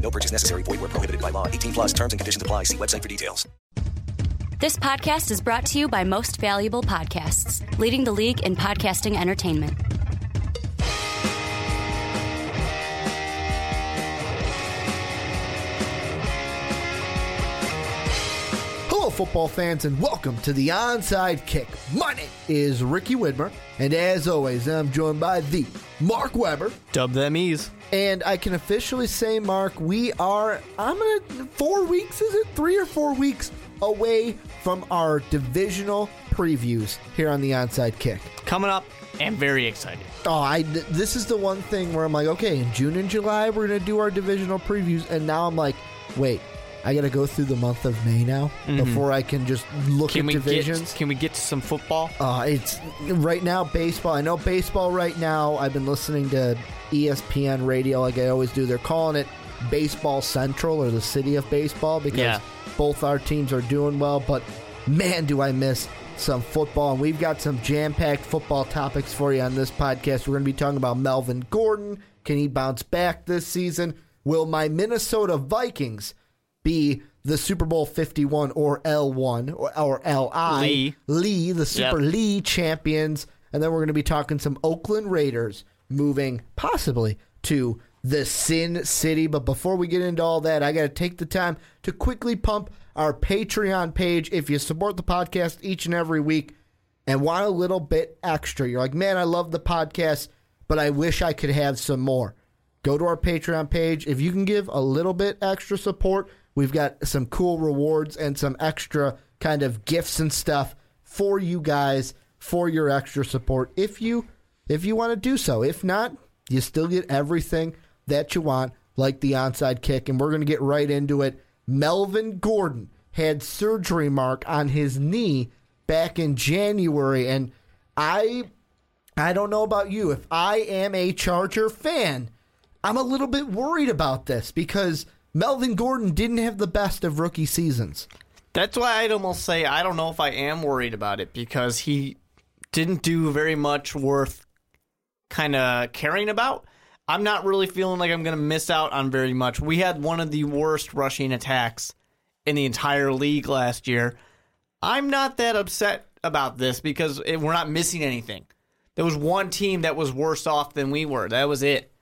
No purchase necessary. Void where prohibited by law. 18 plus terms and conditions apply. See website for details. This podcast is brought to you by Most Valuable Podcasts, leading the league in podcasting entertainment. Football fans, and welcome to the Onside Kick. My name is Ricky Widmer, and as always, I'm joined by the Mark Weber. Dub them ease. And I can officially say, Mark, we are, I'm gonna, four weeks, is it? Three or four weeks away from our divisional previews here on the Onside Kick. Coming up, I'm very excited. Oh, I, this is the one thing where I'm like, okay, in June and July, we're gonna do our divisional previews, and now I'm like, wait, I gotta go through the month of May now before I can just look Can at divisions. get can we get to some football? Uh, it's right now baseball. I know baseball right now. I've been listening to ESPN radio like I always do. They're calling it Baseball Central or the City of Baseball because Yeah. both our teams are doing well. But man, do I miss some football. And we've got some jam packed football topics for you on this podcast. We're going to be talking about Melvin Gordon. Can he bounce back this season? Will my Minnesota Vikings be the Super Bowl 51 or L1 or, or LI? Lee. Lee, the Super Yep. Lee champions. And then we're going to be talking some Oakland Raiders moving possibly to the Sin City. But before we get into all that, I got to take the time to quickly pump our Patreon page. If you support the podcast each and every week and want a little bit extra, you're like, man, I love the podcast, but I wish I could have some more. Go to our Patreon page. If you can give a little bit extra support, we've got some cool rewards and some extra kind of gifts and stuff for you guys for your extra support if you if you want to do so. If not, you still get everything that you want like the onside kick and we're going to get right into it. Melvin Gordon had surgery mark on his knee back in January and I I don't know about you. If I am a Charger fan, I'm a little bit worried about this because Melvin Gordon didn't have the best of rookie seasons. That's why I'd almost say I don't know if I am worried about it because he didn't do very much worth kind of caring about. I'm not really feeling like I'm going to miss out on very much. We had one of the worst rushing attacks in the entire league last year. I'm not that upset about this because it, we're not missing anything. There was one team that was worse off than we were. That was it.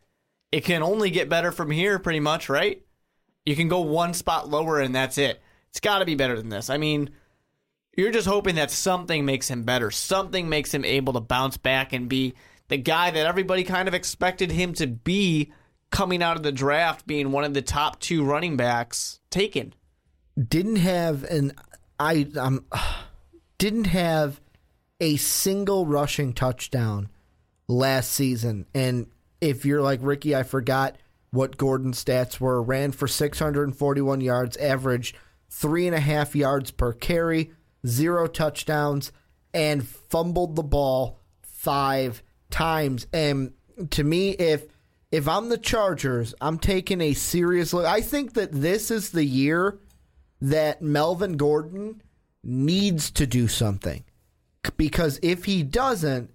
It can only get better from here, pretty much, right? You can go one spot lower and that's it. It's got to be better than this. I mean, you're just hoping that something makes him better. Something makes him able to bounce back and be the guy that everybody kind of expected him to be coming out of the draft, being one of the top two running backs taken. Didn't have an I um didn't have a single rushing touchdown last season. And if you're like Ricky, I forgot what Gordon's stats were. Ran for 641 yards, averaged three and a half yards per carry, zero touchdowns, and fumbled the ball five times. And to me, if if I'm the Chargers, I'm taking a serious look. I think that this is the year that Melvin Gordon needs to do something. Because if he doesn't,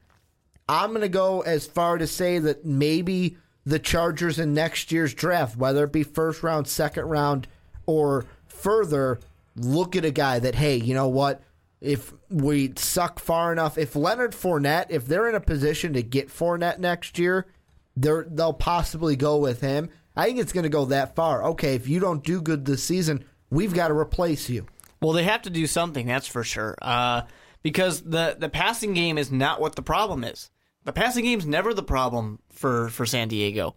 I'm going to go as far to say that maybe the Chargers in next year's draft, whether it be first round, second round, or further, look at a guy that, hey, you know what? If we suck far enough, if Leonard Fournette, if they're in a position to get Fournette next year, they're, they'll possibly go with him. I think it's going to go that far. Okay, if you don't do good this season, we've got to replace you. Well, they have to do something, that's for sure. Uh, because the, the passing game is not what the problem is. The passing game's never the problem for, for San Diego.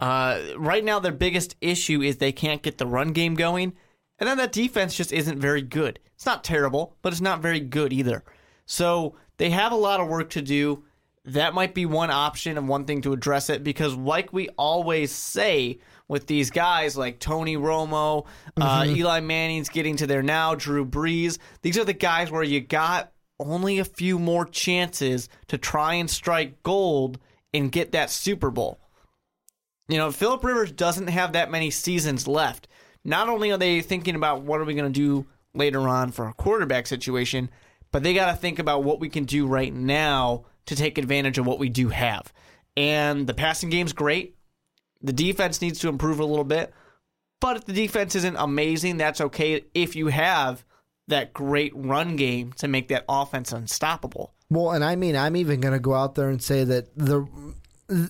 Uh, right now, their biggest issue is they can't get the run game going, and then that defense just isn't very good. It's not terrible, but it's not very good either. So they have a lot of work to do. that might be one option and one thing to address it because, like we always say with these guys like Tony Romo, uh, Eli Manning's getting to there now, Drew Brees, these are the guys where you got only a few more chances to try and strike gold and get that Super Bowl. You know, Philip Rivers doesn't have that many seasons left. Not only are they thinking about what are we going to do later on for a quarterback situation, but they got to think about what we can do right now to take advantage of what we do have. And the passing game's great. The defense needs to improve a little bit. But if the defense isn't amazing, that's okay if you have that great run game to make that offense unstoppable. Well, and I mean, I'm even going to go out there and say that the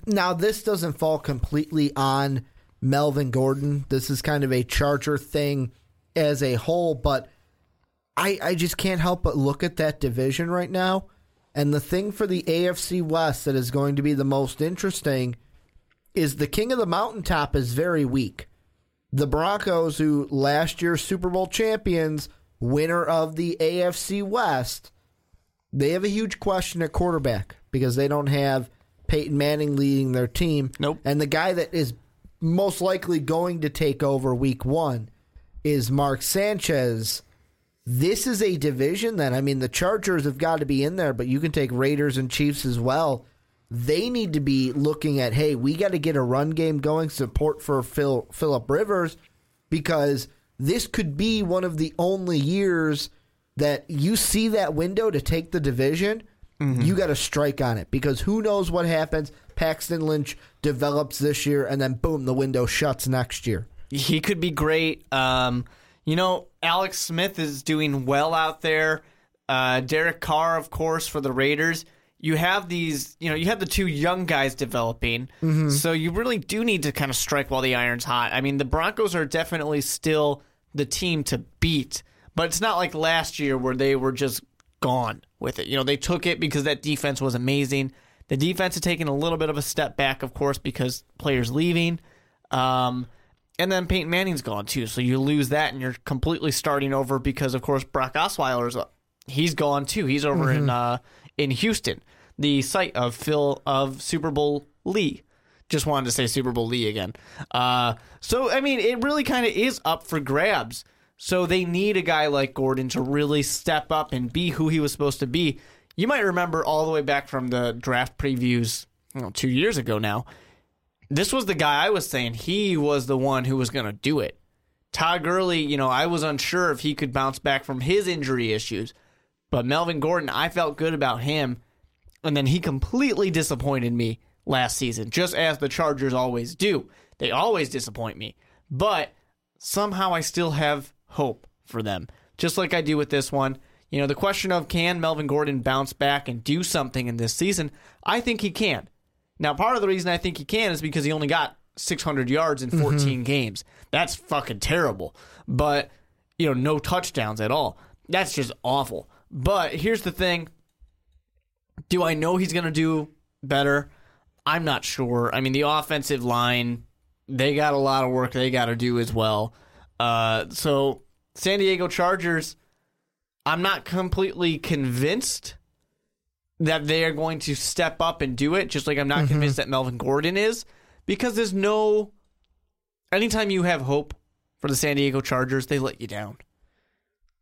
now this doesn't fall completely on Melvin Gordon. This is kind of a Charger thing as a whole, but I I just can't help but look at that division right now. And the thing for the AFC West that is going to be the most interesting is the king of the mountaintop is very weak. The Broncos, who last year's Super Bowl champions, winner of the AFC West, they have a huge question at quarterback because they don't have Peyton Manning leading their team. Nope. And the guy that is most likely going to take over week one is Mark Sanchez. This is a division that, I mean, the Chargers have got to be in there, but you can take Raiders and Chiefs as well. They need to be looking at, hey, we got to get a run game going, support for Phil, Philip Rivers, because this could be one of the only years that you see that window to take the division. You got to strike on it because who knows what happens. Paxton Lynch develops this year, and then boom, the window shuts next year. He could be great. Um, you know, Alex Smith is doing well out there. Uh, Derek Carr, of course, for the Raiders. You have these, you know, you have the two young guys developing. So you really do need to kind of strike while the iron's hot. I mean, the Broncos are definitely still the team to beat, but it's not like last year where they were just gone with it. You know, they took it because that defense was amazing. The defense has taken a little bit of a step back, of course, because players leaving. Um, and then Peyton Manning's gone too, so you lose that, and you're completely starting over because, of course, Brock Osweiler's he's gone too. He's over in uh, in Houston, the site of Phil of Super Bowl Lee. Just wanted to say Super Bowl Lee again. Uh, so I mean, it really kind of is up for grabs. So they need a guy like Gordon to really step up and be who he was supposed to be. You might remember all the way back from the draft previews, you know, two years ago now. This was the guy I was saying he was the one who was going to do it. Todd Gurley, you know, I was unsure if he could bounce back from his injury issues, but Melvin Gordon, I felt good about him, and then he completely disappointed me last season, just as the Chargers always do. They always disappoint me, but somehow I still have hope for them, just like I do with this one. You know, the question of can Melvin Gordon bounce back and do something in this season? I think he can. Now, part of the reason I think he can is because he only got 600 yards in mm-hmm. 14 games. That's fucking terrible. But, you know, no touchdowns at all. That's just awful. But here's the thing do I know he's going to do better? I'm not sure. I mean, the offensive line, they got a lot of work they got to do as well. Uh, so, San Diego Chargers, I'm not completely convinced that they are going to step up and do it, just like I'm not convinced that Melvin Gordon is, because there's no. Anytime you have hope for the San Diego Chargers, they let you down.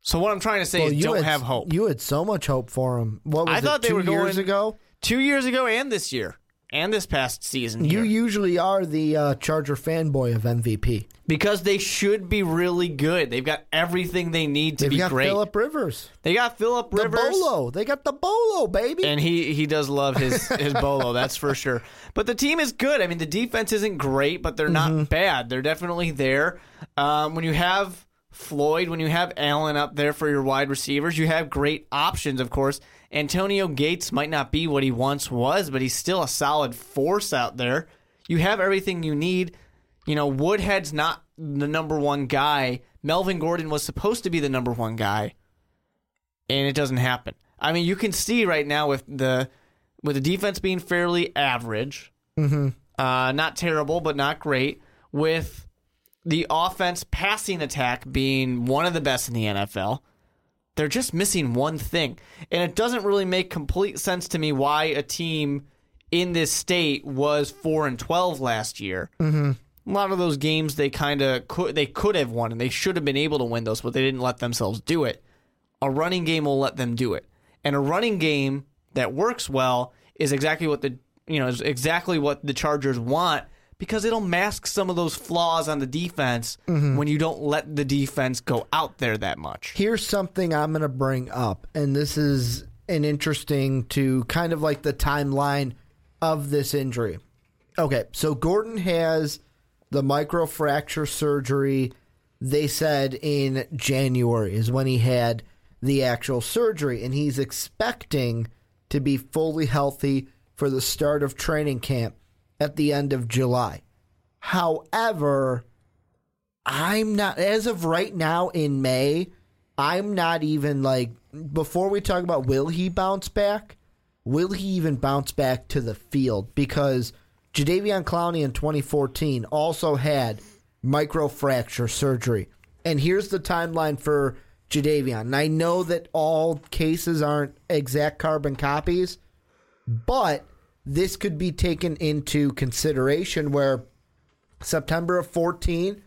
So what I'm trying to say Well, is, you don't had, have hope. You had so much hope for him. What was I it, thought they two were years going- ago? Two years ago and this year and this past season, You here. usually are the uh, Charger fanboy of MVP. because they should be really good. They've got everything they need to They've be got great. Philip Rivers, They got Philip Rivers. the. Bolo. They got the Bolo, baby. And he he does love his his bolo, that's for sure. But the team is good. I mean, the defense isn't great, but they're not bad. They're definitely there. Um, when you have Floyd, when you have Allen up there for your wide receivers, you have great options. Of course, Antonio Gates might not be what he once was, but he's still a solid force out there. You have everything you need. You know, Woodhead's not the number one guy. Melvin Gordon was supposed to be the number one guy and it doesn't happen. I mean, you can see right now with the with the defense being fairly average, uh, not terrible but not great, with the offense passing attack being one of the best in the NFL. they're just missing one thing. And it doesn't really make complete sense to me why a team in this state was 4 and 12 last year. Mm-hmm. A lot of those games they kind of could they could have won and they should have been able to win those, but they didn't let themselves do it. A running game will let them do it. And a running game that works well is exactly what the you know, is exactly what the Chargers want because it'll mask some of those flaws on the defense mm-hmm. when you don't let the defense go out there that much. Here's something I'm going to bring up, and this is an interesting to kind of like the timeline of this injury. Okay, so Gordon has the microfracture surgery. They said in January is when he had the actual surgery, and he's expecting to be fully healthy for the start of training camp at the end of July. However, I'm not as of right now in May. I'm not even like before we talk about will he bounce back? Will he even bounce back to the field? Because Jadeveon Clowney in 2014 also had microfracture surgery, and here's the timeline for Jadeveon. And I know that all cases aren't exact carbon copies, but this could be taken into consideration where September of 14,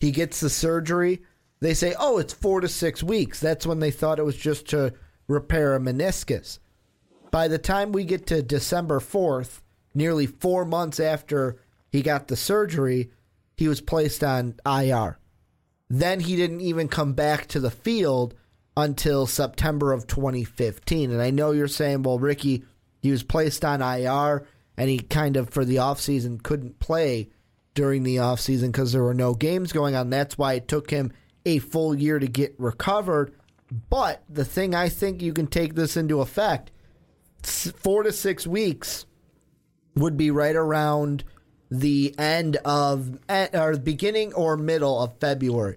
he gets the surgery. They say, oh, it's four to six weeks. That's when they thought it was just to repair a meniscus. By the time we get to December 4th, nearly four months after he got the surgery, he was placed on IR. Then he didn't even come back to the field until September of 2015. And I know you're saying, well, Ricky, he was placed on IR and he kind of, for the offseason, couldn't play during the offseason because there were no games going on. That's why it took him a full year to get recovered. But the thing I think you can take this into effect four to six weeks would be right around the end of or beginning or middle of February.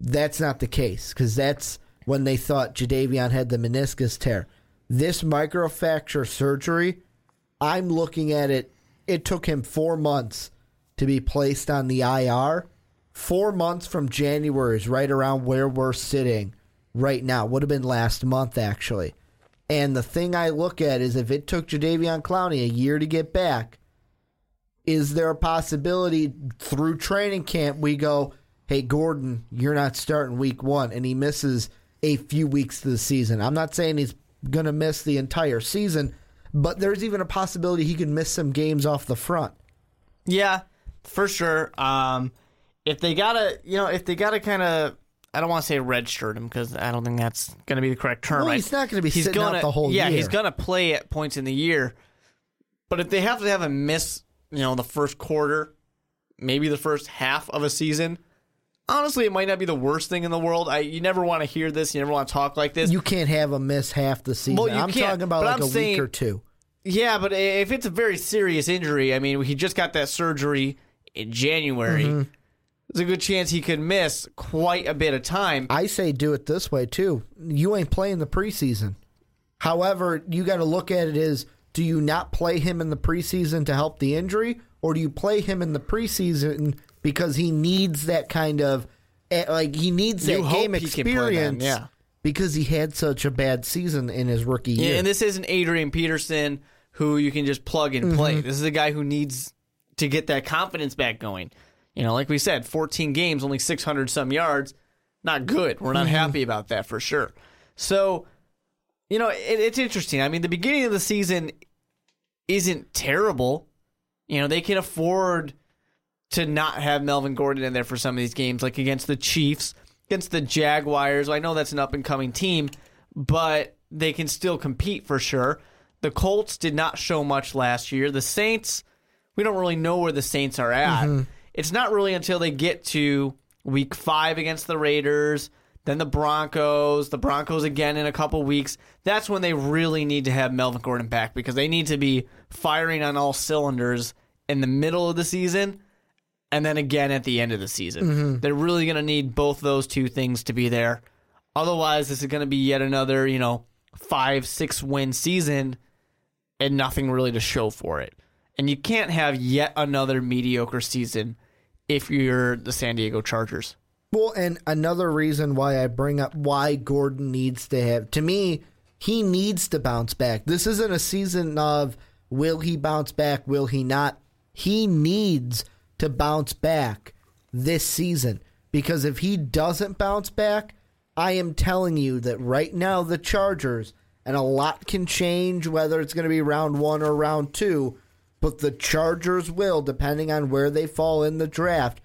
That's not the case because that's when they thought Jadeveon had the meniscus tear. This microfracture surgery, I'm looking at it. It took him four months to be placed on the IR. Four months from January is right around where we're sitting right now. Would have been last month actually. And the thing I look at is if it took Jadeveon Clowney a year to get back, is there a possibility through training camp we go, hey, Gordon, you're not starting week one, and he misses a few weeks of the season? I'm not saying he's going to miss the entire season, but there's even a possibility he could miss some games off the front. Yeah, for sure. Um, if they gotta, you know, if they gotta kind of, I don't want to say redshirt him because I don't think that's going to be the correct term. Well, right? he's not gonna be He's sitting gonna- the whole yeah, year. he's going to play at points in the year. But if they have to have a miss, you know, the first quarter, maybe the first half of a season, honestly, it might not be the worst thing in the world. I you never want to hear this, you never want to talk like this. You can't have a miss half the season. Well, you I'm can't, talking about like I'm a saying- week or two. Yeah, but if it's a very serious injury, I mean, he just got that surgery in January. Mm-hmm. There's a good chance he could miss quite a bit of time. I say do it this way too. You ain't playing the preseason. However, you got to look at it as do you not play him in the preseason to help the injury, or do you play him in the preseason because he needs that kind of eh, like he needs that hope game he can play then, experience? yeah. because he had such a bad season in his rookie Yeah, year. and this isn't Adrian Peterson who you can just plug and play. Mm-hmm. This is a guy who needs to get that confidence back going. You know, like we said, 14 games, only 600 some yards. Not good. We're not Mm-hmm. happy about that for sure. So, you know, it, it's interesting. I mean, the beginning of the season isn't terrible. You know, they can afford to not have Melvin Gordon in there for some of these games, like against the Chiefs, against the Jaguars. I know that's an up and coming team, but they can still compete for sure. The Colts did not show much last year. The Saints, we don't really know where the Saints are at. Mm-hmm. It's not really until they get to week five against the Raiders, then the Broncos, the Broncos again in a couple weeks. That's when they really need to have Melvin Gordon back because they need to be firing on all cylinders in the middle of the season and then again at the end of the season. Mm-hmm. They're really going to need both those two things to be there. Otherwise, this is going to be yet another, you know, five, six win season and nothing really to show for it. And you can't have yet another mediocre season if you're the San Diego Chargers. Well, and another reason why I bring up why Gordon needs to have, to me, he needs to bounce back. This isn't a season of will he bounce back, will he not? He needs to bounce back this season because if he doesn't bounce back, I am telling you that right now the Chargers, and a lot can change whether it's going to be round one or round two, but the Chargers will, depending on where they fall in the draft,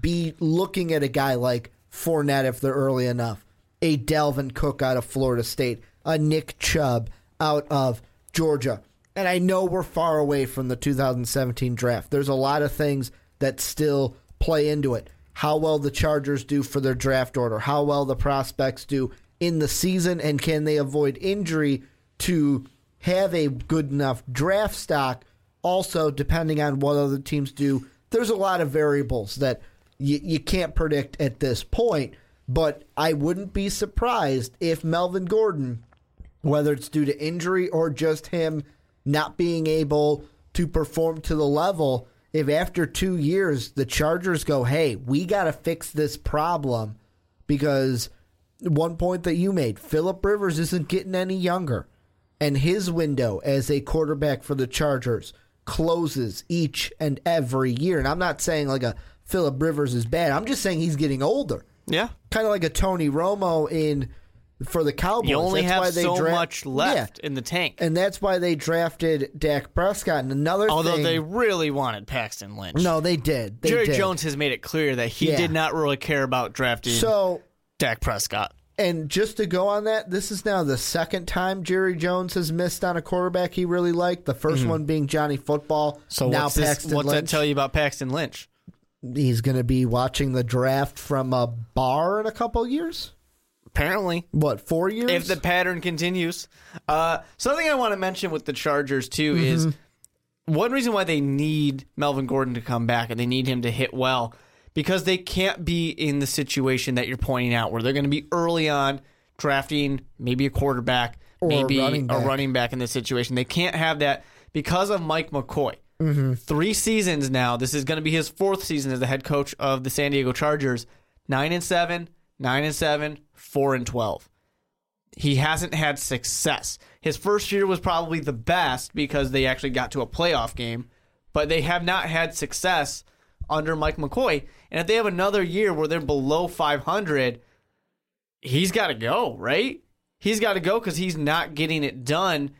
be looking at a guy like Fournette if they're early enough, a Dalvin Cook out of Florida State, a Nick Chubb out of Georgia. And I know we're far away from the 2017 draft. There's a lot of things that still play into it. How well the Chargers do for their draft order, how well the prospects do in the season, and can they avoid injury to have a good enough draft stock? Also, depending on what other teams do, there's a lot of variables that you, you can't predict at this point. But I wouldn't be surprised if Melvin Gordon, whether it's due to injury or just him not being able to perform to the level, if after two years the Chargers go, hey, we got to fix this problem because one point that you made, Philip Rivers isn't getting any younger. And his window as a quarterback for the Chargers closes each and every year. And I'm not saying like a Philip Rivers is bad. I'm just saying he's getting older. Yeah. Kind of like a Tony Romo in for the Cowboys. You only that's have why they so dra- much left in the tank. And that's why they drafted Dak Prescott. And another Although thing, they really wanted Paxton Lynch. no, they did. They Jerry did. Jones has made it clear that he Yeah. did not really care about drafting So Dak Prescott. And just to go on that, this is now the second time Jerry Jones has missed on a quarterback he really liked. The 1st one being Johnny Football. Mm-hmm. So now what's, this, Paxton what's that tell you about Paxton Lynch? He's going to be watching the draft from a bar in a couple years. Apparently, What four years? if the pattern continues. Uh, something I want to mention with the Chargers too Mm-hmm. is one reason why they need Melvin Gordon to come back and they need him to hit well because they can't be in the situation that you're pointing out where they're going to be early on drafting maybe a quarterback, Or a running back. running back in this situation. They can't have that because of Mike McCoy. Mm-hmm. Three seasons now. This is going to be his fourth season as the head coach of the San Diego Chargers. Nine and seven, nine and seven, four and twelve he hasn't had success. His first year was probably the best because they actually got to a playoff game, but they have not had success under Mike McCoy. And if they have another year where they're below 500, he's got to go, right? He's got to go because he's not getting it done.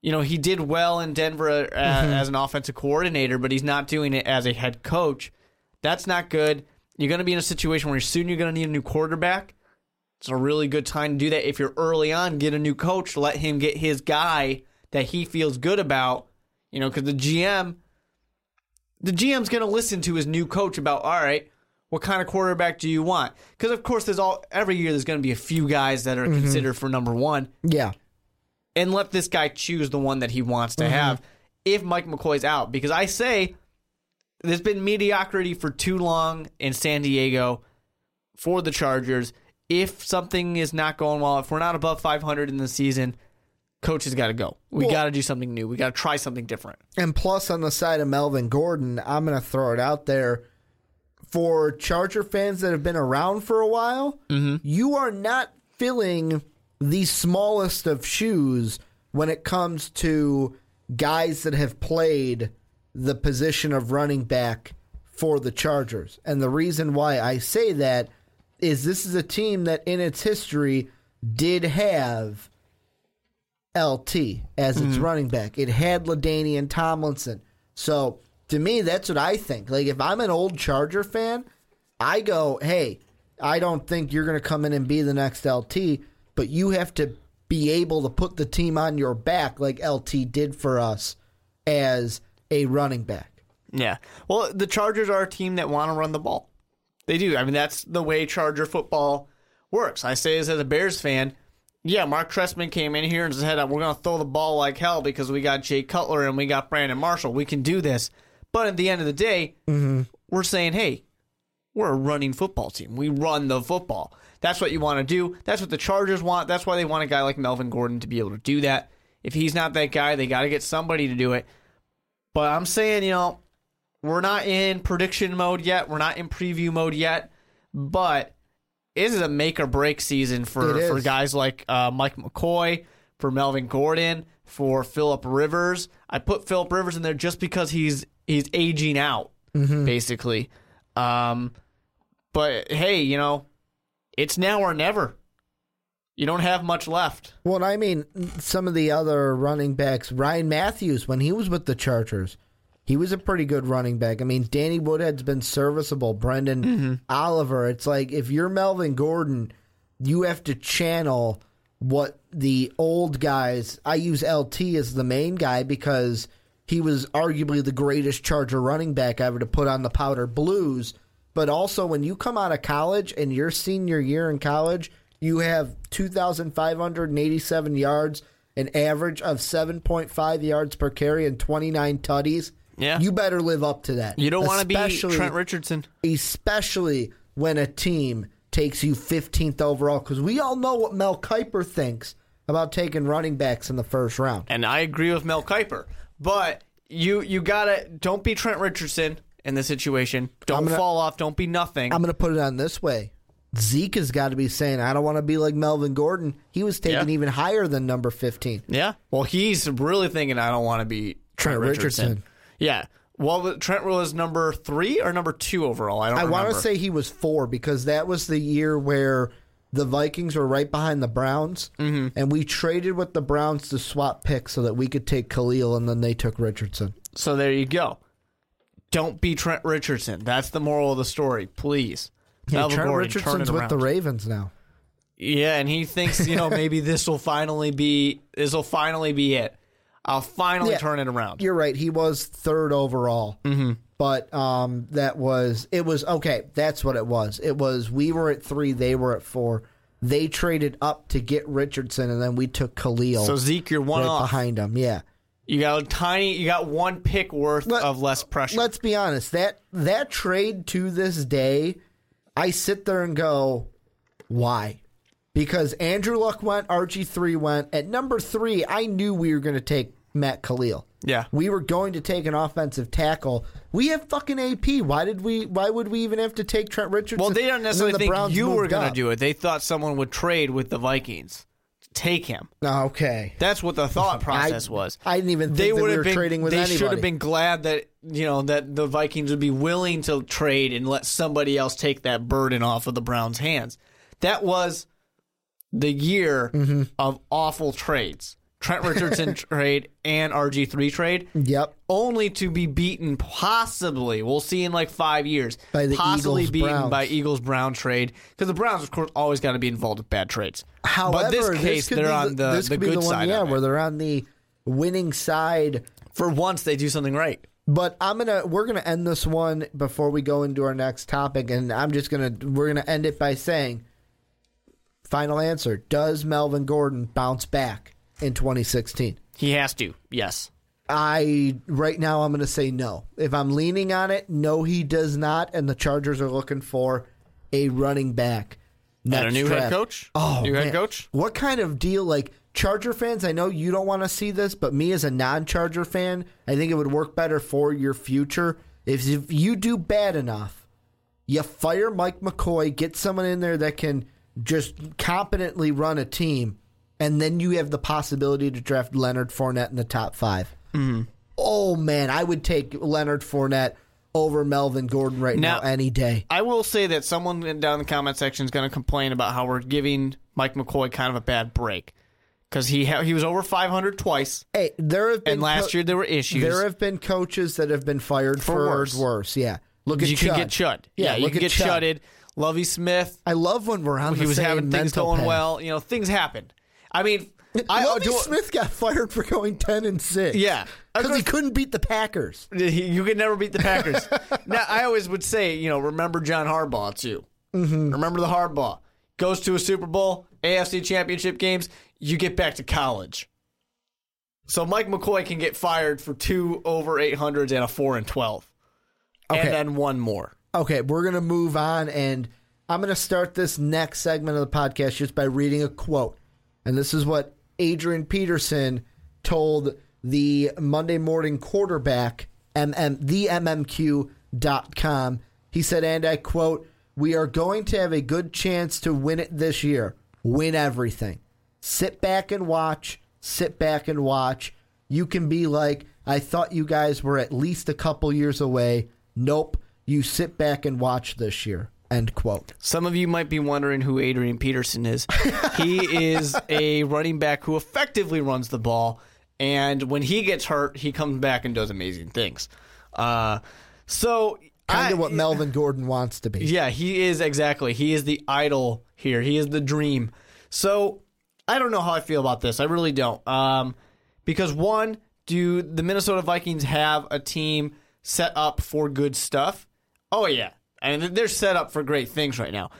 You know, he did well in Denver uh, as an offensive coordinator, but he's not doing it as a head coach. That's not good. You're going to be in a situation where soon you're going to need a new quarterback. It's a really good time to do that. If you're early on, get a new coach, let him get his guy that he feels good about. You know, because the GM, the GM's going to listen to his new coach about, all right, what kind of quarterback do you want? Because of course, there's all every year there's going to be a few guys that are mm-hmm. considered for number one, yeah, and let this guy choose the one that he wants to mm-hmm. have. If Mike McCoy's out, because I say there's been mediocrity for too long in San Diego for the Chargers. If something is not going well, if we're not above 500 in the season, coach has got to go. We Well- got to do something new. We got to try something different. and plus on the side of Melvin Gordon, I'm going to throw it out there for Charger fans that have been around for a while. Mm-hmm. You are not filling the smallest of shoes when it comes to guys that have played the position of running back for the Chargers. And the reason why I say that is this is a team that in its history did have LT as its mm-hmm. running back. It had LaDainian Tomlinson. So to me, that's what I think. Like if I'm an old Charger fan, I go, hey, I don't think you're going to come in and be the next LT, but you have to be able to put the team on your back like LT did for us as a running back. Yeah. Well, the Chargers are a team that want to run the ball. They do. I mean, that's the way Charger football works. I say this as a Bears fan. Yeah, Marc Trestman came in here and said, we're going to throw the ball like hell because we got Jay Cutler and we got Brandon Marshall. We can do this. But at the end of the day, mm-hmm. we're saying, hey, we're a running football team. We run the football. That's what you want to do. That's what the Chargers want. That's why they want a guy like Melvin Gordon to be able to do that. If he's not that guy, they got to get somebody to do it. But I'm saying, you know, we're not in prediction mode yet. We're not in preview mode yet. but this is a make or break season for, for guys like uh, Mike McCoy, for Melvin Gordon, for Philip Rivers. I put Philip Rivers in there just because he's he's aging out, Mm-hmm. basically. Um, but hey, you know, it's now or never. You don't have much left. Well, I mean, some of the other running backs, Ryan Mathews, when he was with the Chargers, he was a pretty good running back. I mean, Danny Woodhead's been serviceable. Branden Mm-hmm. Oliver. It's like if you're Melvin Gordon, you have to channel what the old guys. I use LT as the main guy because he was arguably the greatest Charger running back ever to put on the powder blues. But also, when you come out of college and your senior year in college, you have 2,587 yards, an average of 7.5 yards per carry, and 29 tutties. Yeah. You better live up to that. You don't want to be Trent Richardson. especially when a team takes you 15th overall, because we all know what Mel Kiper thinks about taking running backs in the first round. And I agree with Mel Kiper. But you you gotta don't be Trent Richardson in this situation. Don't gonna- fall off. Don't be nothing. I'm going to put it on this way. Zeke has got to be saying, I don't want to be like Melvin Gordon. He was taken Yeah. even higher than number 15. yeah. Well, he's really thinking I don't want to be Trent, Trent Richardson. Richardson. Yeah. Well, Trent was number three or number two overall. I don't. I want to say he was four because that was the year where the Vikings were right behind the Browns, Mm-hmm. and we traded with the Browns to swap picks so that we could take Kalil, and then they took Richardson. So there you go. Don't be Trent Richardson. That's the moral of the story. Please. Yeah, Melvin Trent Gordon, Richardson's with the. Ravens now. Yeah, and he thinks you know maybe this will finally be this will finally be it. I'll finally Yeah. turn it around. You're right. He was third overall, mm-hmm. but um, that was it. Was okay. That's what it was. It was we were at three, they were at four. They traded up to get Richardson, and then we took Kalil So Zeke, you're one right off. behind him. Yeah. You got a tiny. You got one pick worth Let- of less pressure. Let's be honest. That that trade to this day, I sit there and go, why? Because Andrew Luck went, RG three went. At number three, I knew we were going to take Matt Kalil. Yeah. we were going to take an offensive tackle. We have fucking AP. Why did we? Why would we even have to take Trent Richardson? well, they don't necessarily the think Browns you were going to do it. They thought someone would trade with the Vikings take him. Ah, okay. That's what the thought process was. I didn't even think they we would were have been trading with They anybody. should have been glad that you know that the Vikings would be willing to trade and let somebody else take that burden off of the Browns' hands. That was the year Mm-hmm. of awful trades. Trent Richardson trade and RG three trade. Yep. only to be beaten possibly we'll see in like five years By the possibly Eagles, beaten Browns. by eagles brown trade because the browns of course always got to be involved with bad trades However, but this case could they're on the, this the good the one, side yeah, of it. where they're on the winning side. for once they do something right But I'm gonna we're gonna end this one before we go into our next topic, and I'm just gonna we're gonna end it by saying, final answer: Does Melvin Gordon bounce back in 2016? he has to yes I right now I'm gonna say no. If I'm leaning on it, no, he does not, and the Chargers are looking for a running back. and a new head coach Oh, new man. head coach What kind of deal? Like Charger fans, I know you don't want to see this, but me as a non-Charger fan, I think it would work better for your future if, if you do bad enough, you fire Mike McCoy, get someone in there that can just competently run a team, and then you have the possibility to draft Leonard Fournette in the top 5 Mm-hmm. Oh man, I would take Leonard Fournette over Melvin Gordon right now, Now- any day. i will say that someone down in the comment section is going to complain about how we're giving mike mccoy kind of a bad break because he ha- he was over 500 twice Hey, there have been and last co- year there were issues There have been coaches that have been fired for, worse. worse. Yeah, look at you Chud. can get chud. Yeah, you look can at get Chud. Lovie Smith, I love when we're on. he the was same having things going path. well. You know, things happened. I mean, I Lovie do. Smith got fired for going ten and six. Yeah. because he couldn't beat the Packers. You could never beat the Packers. now, I always would say, you know, remember John Harbaugh too. Mm-hmm. Remember the Harbaugh goes to a Super Bowl, AFC Championship games. You get back to college. So Mike McCoy can get fired for two over eight hundreds and a four and twelve, Okay. and then one more. Okay, we're gonna move on, and I'm gonna start this next segment of the podcast just by reading a quote, and this is what Adrian Peterson told the Monday Morning Quarterback, MM, the MMQ.com. He said, and I quote, We are going to have a good chance to win it this year. Win everything. Sit back and watch. Sit back and watch. You can be like, I thought you guys were at least a couple years away. Nope. You sit back and watch this year. End quote. Some of you might be wondering who Adrian Peterson is. he is a running back who effectively runs the ball, and when he gets hurt, he comes back and does amazing things. Uh, so Kind of what Melvin Gordon wants to be. Yeah, he is exactly. He is the idol here. He is the dream. So I don't know how I feel about this. I really don't. Um, because one, do the Minnesota Vikings have a team set up for good stuff? Oh yeah, I mean they're set up for great things right now.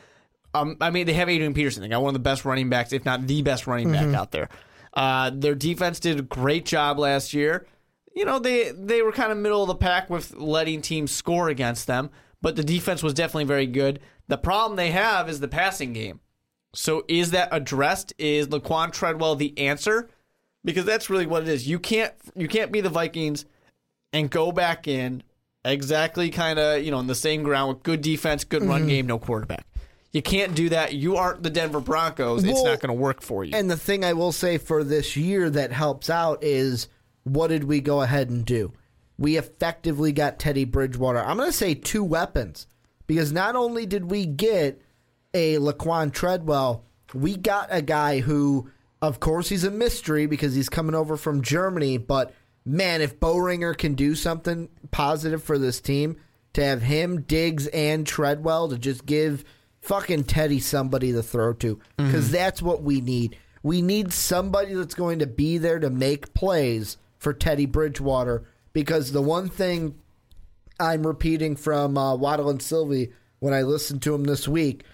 Um, I mean they have Adrian Peterson. They got one of the best running backs, if not the best running back out there. Uh, their defense did a great job last year you know they they were kind of middle of the pack with letting teams score against them, but the defense was definitely very good. The problem they have is the passing game. So is that addressed? Is Laquon Treadwell the answer? Because that's really what it is. You can't you can't be the Vikings and go back in exactly kind of you know in the same ground with good defense, good run mm-hmm. game, no quarterback. You can't do that. You aren't the Denver Broncos. it's not going to work for you. And the thing I will say for this year that helps out is what did we go ahead and do? We effectively got Teddy Bridgewater. I'm going to say two weapons because not only did we get a Laquon Treadwell, we got a guy who, of course, he's a mystery because he's coming over from Germany. But man, if Boehringer can do something positive for this team, to have him, Diggs, and Treadwell to just give fucking Teddy somebody to throw to because that's what we need. We need somebody that's going to be there to make plays for Teddy Bridgewater because the one thing I'm repeating from uh, Waddle and Silvy when I listened to him this week,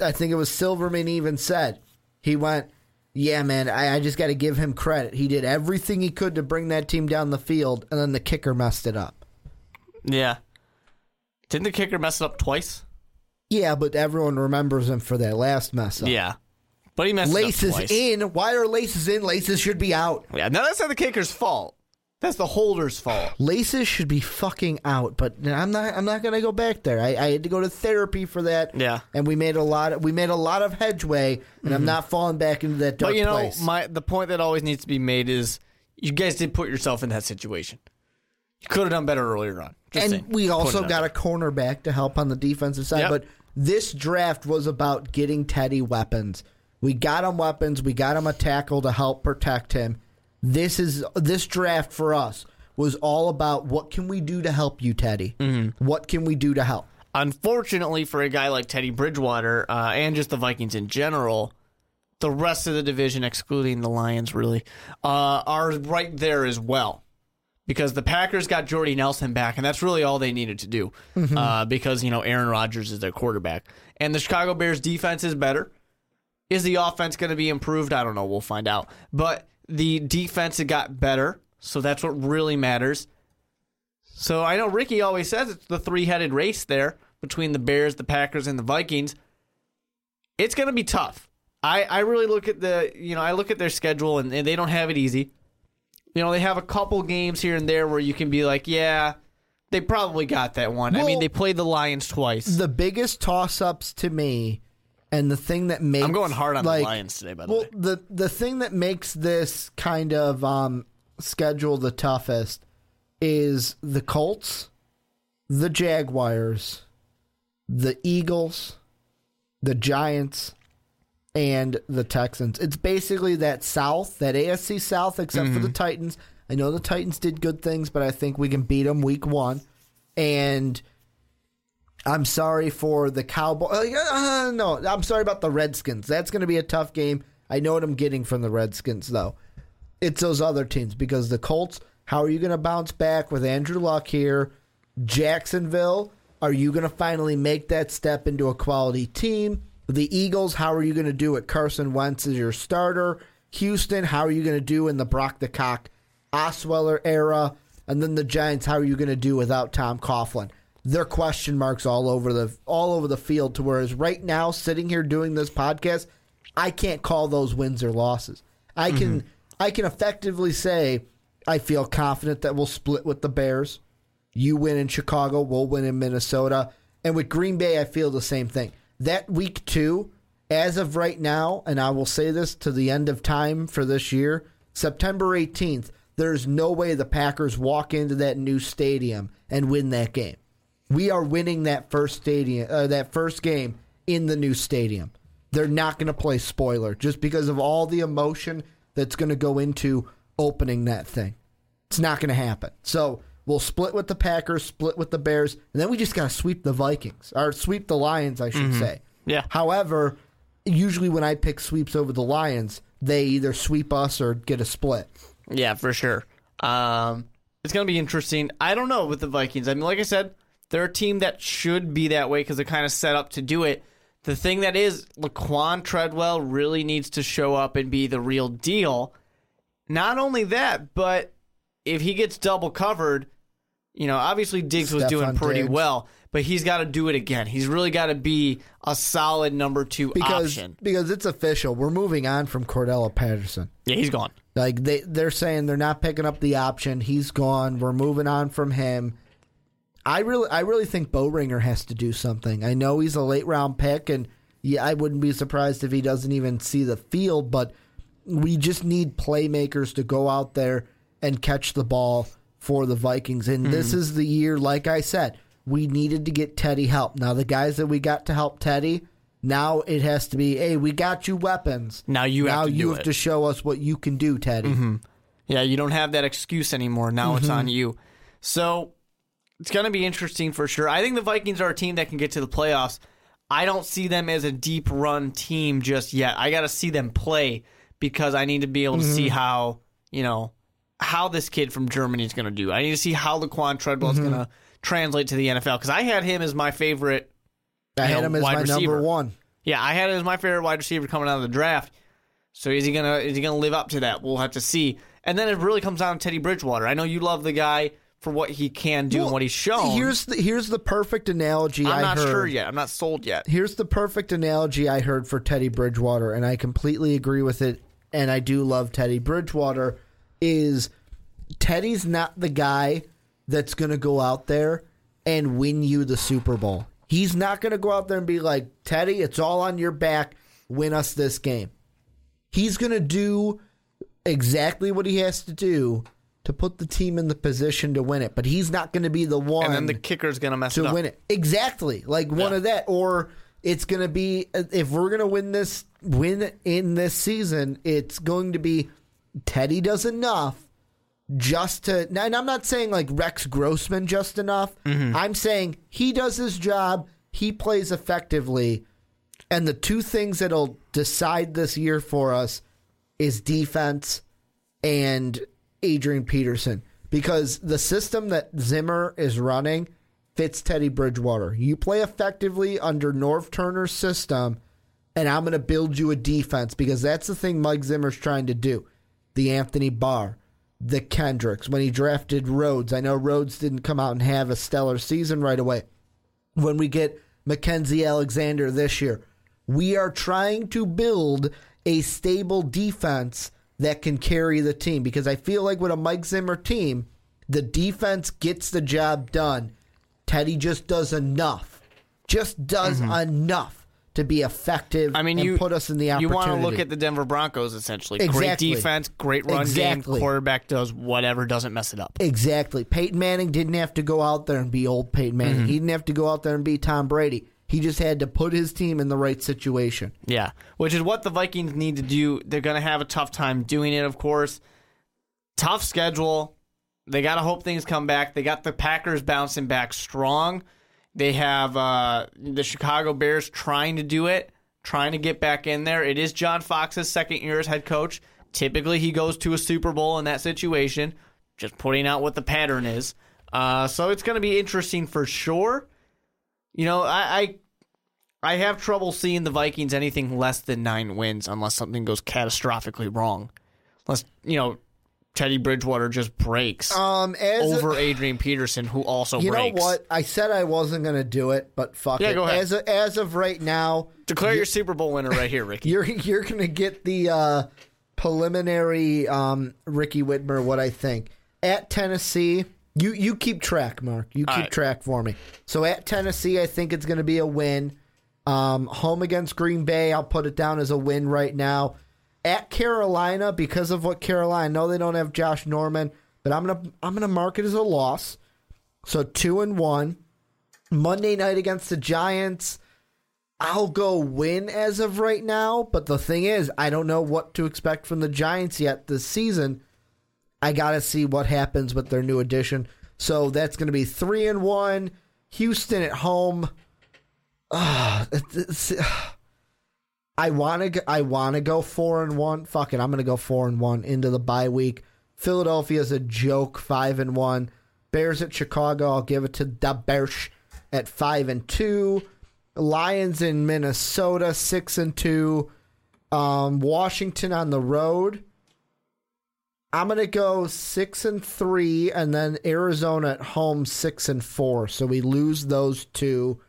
I think it was Silverman even said, he went, yeah, man, I, I just got to give him credit. He did everything he could to bring that team down the field, and then the kicker messed it up. yeah. Didn't the kicker mess it up twice? Yeah, but everyone remembers him for that last mess up. Yeah. But he messed it up Laces in. Why are laces in? Laces should be out. Yeah, now that's not the kicker's fault. That's the holder's fault. Laces should be fucking out. But I'm not. I'm not gonna go back there. I, I had to go to therapy for that. Yeah. and we made a lot. Of, we made a lot of hedgeway, and I'm mm-hmm. not falling back into that dark But you know, place. my the point that always needs to be made is you guys did put yourself in that situation. You could have done better earlier on. Just and saying. we also got a cornerback to help on the defensive side. Yep. But this draft was about getting Teddy weapons. We got him weapons. We got him a tackle to help protect him. This is this draft for us was all about what can we do to help you, Teddy. Mm-hmm. What can we do to help? Unfortunately, for a guy like Teddy Bridgewater uh, and just the Vikings in general, the rest of the division, excluding the Lions, really, uh, are right there as well. Because the Packers got Jordy Nelson back, and that's really all they needed to do. Uh, because, you know, Aaron Rodgers is their quarterback. And the Chicago Bears defense is better. Is the offense going to be improved? I don't know. We'll find out. But the defense it got better, so that's what really matters. So I know Ricky always says it's the three-headed race there between the Bears, the Packers, and the Vikings. It's going to be tough. I, I really look at the you know I look at their schedule and, and they don't have it easy. You know they have a couple games here and there where you can be like, yeah, they probably got that one. I mean they played the Lions twice. The biggest toss ups to me, and the thing that makes I'm going hard on like, the Lions today, by the well, way. the the thing that makes this kind of um, schedule the toughest is the Colts, the Jaguars, the Eagles, the Giants, and the Texans. It's basically that South, that AFC South, except for the Titans. I know the Titans did good things, but I think we can beat them week one. And I'm sorry for the Cowboys. Uh, no, I'm sorry about the Redskins. That's going to be a tough game. I know what I'm getting from the Redskins, though. It's those other teams because the Colts. How are you going to bounce back with Andrew Luck here? Jacksonville. Are you going to finally make that step into a quality team? The Eagles. How are you going to do it? Carson Wentz is your starter. Houston. How are you going to do in the Brock the Cock Osweiler era? And then the Giants. How are you going to do without Tom Coughlin? They're question marks all over the all over the field. To whereas right now, sitting here doing this podcast, I can't call those wins or losses. I can mm-hmm. I can effectively say I feel confident that we'll split with the Bears. You win in Chicago, we'll win in Minnesota. And with Green Bay, I feel the same thing. That week two, as of right now, and I will say this to the end of time for this year, September 18th, there's no way the Packers walk into that new stadium and win that game. We are winning that first stadium, uh, that first game in the new stadium. They're not going to play spoiler just because of all the emotion that's going to go into opening that thing. It's not going to happen. So we'll split with the Packers, split with the Bears, and then we just got to sweep the Vikings or sweep the Lions, I should say. Yeah. However, usually when I pick sweeps over the Lions, they either sweep us or get a split. Yeah, for sure. Um, it's going to be interesting. I don't know with the Vikings. I mean, like I said, they're a team that should be that way because they're kind of set up to do it. The thing that is, Laquon Treadwell really needs to show up and be the real deal. Not only that, but if he gets double covered, you know, obviously Diggs was doing pretty Diggs. well, but he's got to do it again. He's really got to be a solid number two Because option. because it's official. We're moving on from Cordarrelle Patterson. Yeah, he's gone. Like they they're saying they're not picking up the option. He's gone. We're moving on from him. I really I really think Boehringer has to do something. I know he's a late round pick and yeah, I wouldn't be surprised if he doesn't even see the field, but we just need playmakers to go out there and catch the ball for the Vikings. And this is the year, like I said, we needed to get Teddy help. Now the guys that we got to help Teddy, now it has to be, hey, we got you weapons. Now you have now to you have it. to show us what you can do, Teddy. Yeah, you don't have that excuse anymore. Now it's Mm-hmm. on you. So it's going to be interesting for sure. I think the Vikings are a team that can get to the playoffs. I don't see them as a deep run team just yet. I got to see them play because I need to be able to Mm-hmm. see how, you know, how this kid from Germany is going to do. I need to see how Laquon Treadwell is Mm-hmm. going to translate to the NFL because I had him as my favorite. I had know, him as my receiver. number one. Yeah, I had him as my favorite wide receiver coming out of the draft. So is he gonna is he gonna live up to that? We'll have to see. And then it really comes down to Teddy Bridgewater. I know you love the guy for what he can do and what he's shown. Here's the here's the perfect analogy I'm I not heard. sure yet. I'm not sold yet. Here's the perfect analogy I heard for Teddy Bridgewater, and I completely agree with it. And I do love Teddy Bridgewater. Is Teddy's not the guy that's going to go out there and win you the Super Bowl. He's not going to go out there and be like, Teddy, it's all on your back. Win us this game. He's going to do exactly what he has to do to put the team in the position to win it. But he's not going to be the one And then the kicker's gonna mess it to up. win it. Exactly. Like one Yeah. of that or it's going to be if we're going to win this win in this season, it's going to be Teddy does enough just to and I'm not saying like Rex Grossman just enough. Mm-hmm. I'm saying he does his job, he plays effectively, and the two things that'll decide this year for us is defense and Adrian Peterson because the system that Zimmer is running fits Teddy Bridgewater. You play effectively under Norv Turner's system, and I'm going to build you a defense because that's the thing Mike Zimmer's trying to do. The Anthony Barr, the Kendricks, when he drafted Rhodes. I know Rhodes didn't come out and have a stellar season right away. When we get Mackensie Alexander this year, we are trying to build a stable defense that can carry the team because I feel like with a Mike Zimmer team, the defense gets the job done. Teddy just does enough, just does enough to be effective. Mm-hmm. I mean, and you put us in the opportunity. You want to look at the Denver Broncos essentially. Exactly. Great defense, great run Exactly. game. Quarterback does whatever, doesn't mess it up. Exactly. Peyton Manning didn't have to go out there and be old Peyton Manning. Mm-hmm. He didn't have to go out there and be Tom Brady. He just had to put his team in the right situation. Yeah, which is what the Vikings need to do. They're going to have a tough time doing it, of course. Tough schedule. They got to hope things come back. They got the Packers bouncing back strong. They have uh, the Chicago Bears trying to do it, trying to get back in there. It is John Fox's second year as head coach. Typically, he goes to a Super Bowl in that situation, just putting out what the pattern is. Uh, so it's going to be interesting for sure. You know, I, I I have trouble seeing the Vikings anything less than nine wins unless something goes catastrophically wrong. Unless, you know, Teddy Bridgewater just breaks Um, as a- over Adrian Peterson, who also you breaks. know what? I said I wasn't going to do it, but fuck Yeah, it. go ahead. As of, as of right now, Declare your Super Bowl winner right here, Ricky. you're you're going to get the uh, preliminary um, Ricky Widmer. What I think at Tennessee, You you keep track, Mark. You keep right. track for me. So at Tennessee, I think it's going to be a win. Um, home against Green Bay, I'll put it down as a win right now. At Carolina, because of what Carolina, I know they don't have Josh Norman, but I'm gonna I'm gonna mark it as a loss. So two and one. Monday night against the Giants, I'll go win as of right now. But the thing is, I don't know what to expect from the Giants yet this season. I gotta see what happens with their new addition. So that's gonna be three and one. Houston at home. It's- I want to. I want to go four and one. Fuck it, I'm gonna go four and one into the bye week. Philadelphia's a joke, five and one. Bears at Chicago. I'll give it to the Bears at five and two. Lions in Minnesota, six and two. Um, Washington on the road. I'm gonna go six and three, and then Arizona at home six and four. So we lose those two.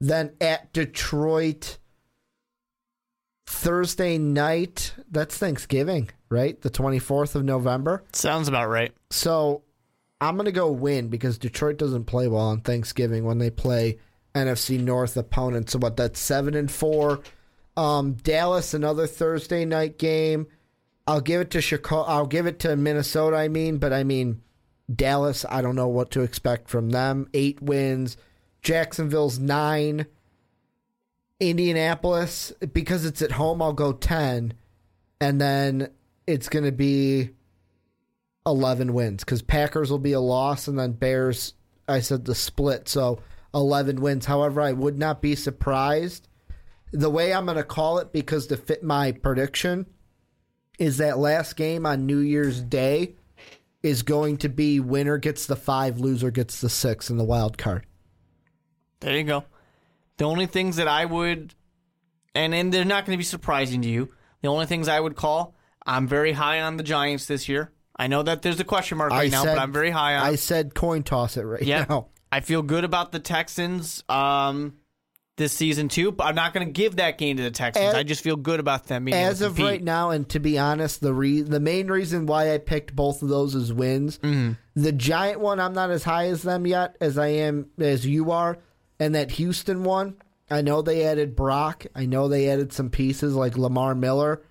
Then at Detroit, Thursday night. That's Thanksgiving, right? The 24th of November. Sounds about right. So I'm gonna go win because Detroit doesn't play well on Thanksgiving when they play NFC North opponents. So what? That's seven and four. Um, Dallas another Thursday night game. I'll give it to Chicago. I'll give it to Minnesota. I mean, but I mean Dallas. I don't know what to expect from them. Eight wins. Jacksonville's nine. Indianapolis because it's at home. I'll go ten, and then it's going to be 11 wins because Packers will be a loss and then Bears, I said the split. So 11 wins. However, I would not be surprised. The way I'm going to call it, because to fit my prediction, is that last game on New Year's Day is going to be winner gets the five, loser gets the six in the wild card. There you go. The only things that I would, and and they're not going to be surprising to you. The only things I would call, I'm very high on the Giants this year. I know that there's a question mark right now, but I'm very high on. I said coin toss it right Yeah, now. I feel good about the Texans um, this season too. But I'm not going to give that game to the Texans. As- I just feel good about them. Being As of right now, and to be honest, the re- the main reason why I picked both of those as wins, Mm-hmm. the Giant one, I'm not as high as them yet as I am as you are, and that Houston one, I know they added Brock, I know they added some pieces like Lamar Miller,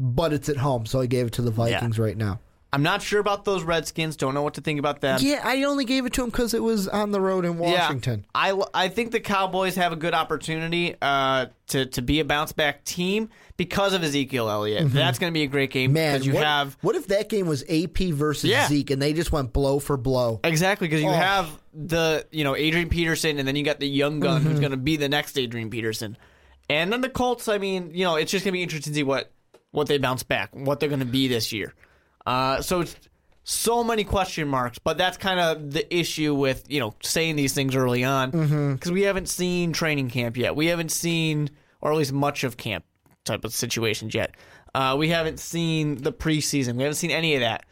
but it's at home, so I gave it to the Vikings right now. I'm not sure about those Redskins. Don't know what to think about them. Yeah, I only gave it to him because it was on the road in Washington. Yeah, I, I think the Cowboys have a good opportunity uh, to to be a bounce back team because of Ezekiel Elliott. That's going to be a great game Mm-hmm. Man, because you what, have what if that game was AP versus Yeah. Zeke and they just went blow for blow? exactly because you Oh. have the you know Adrian Peterson and then you got the young gun Mm-hmm. who's going to be the next Adrian Peterson, and then the Colts. I mean, you know, it's just going to be interesting to see what what they bounce back, what they're going to be this year. Uh, so it's so many question marks, but that's kind of the issue with you know saying these things early on because Mm-hmm. we haven't seen training camp yet. We haven't seen, or at least much of camp type of situations yet. Uh, we haven't seen the preseason. We haven't seen any of that.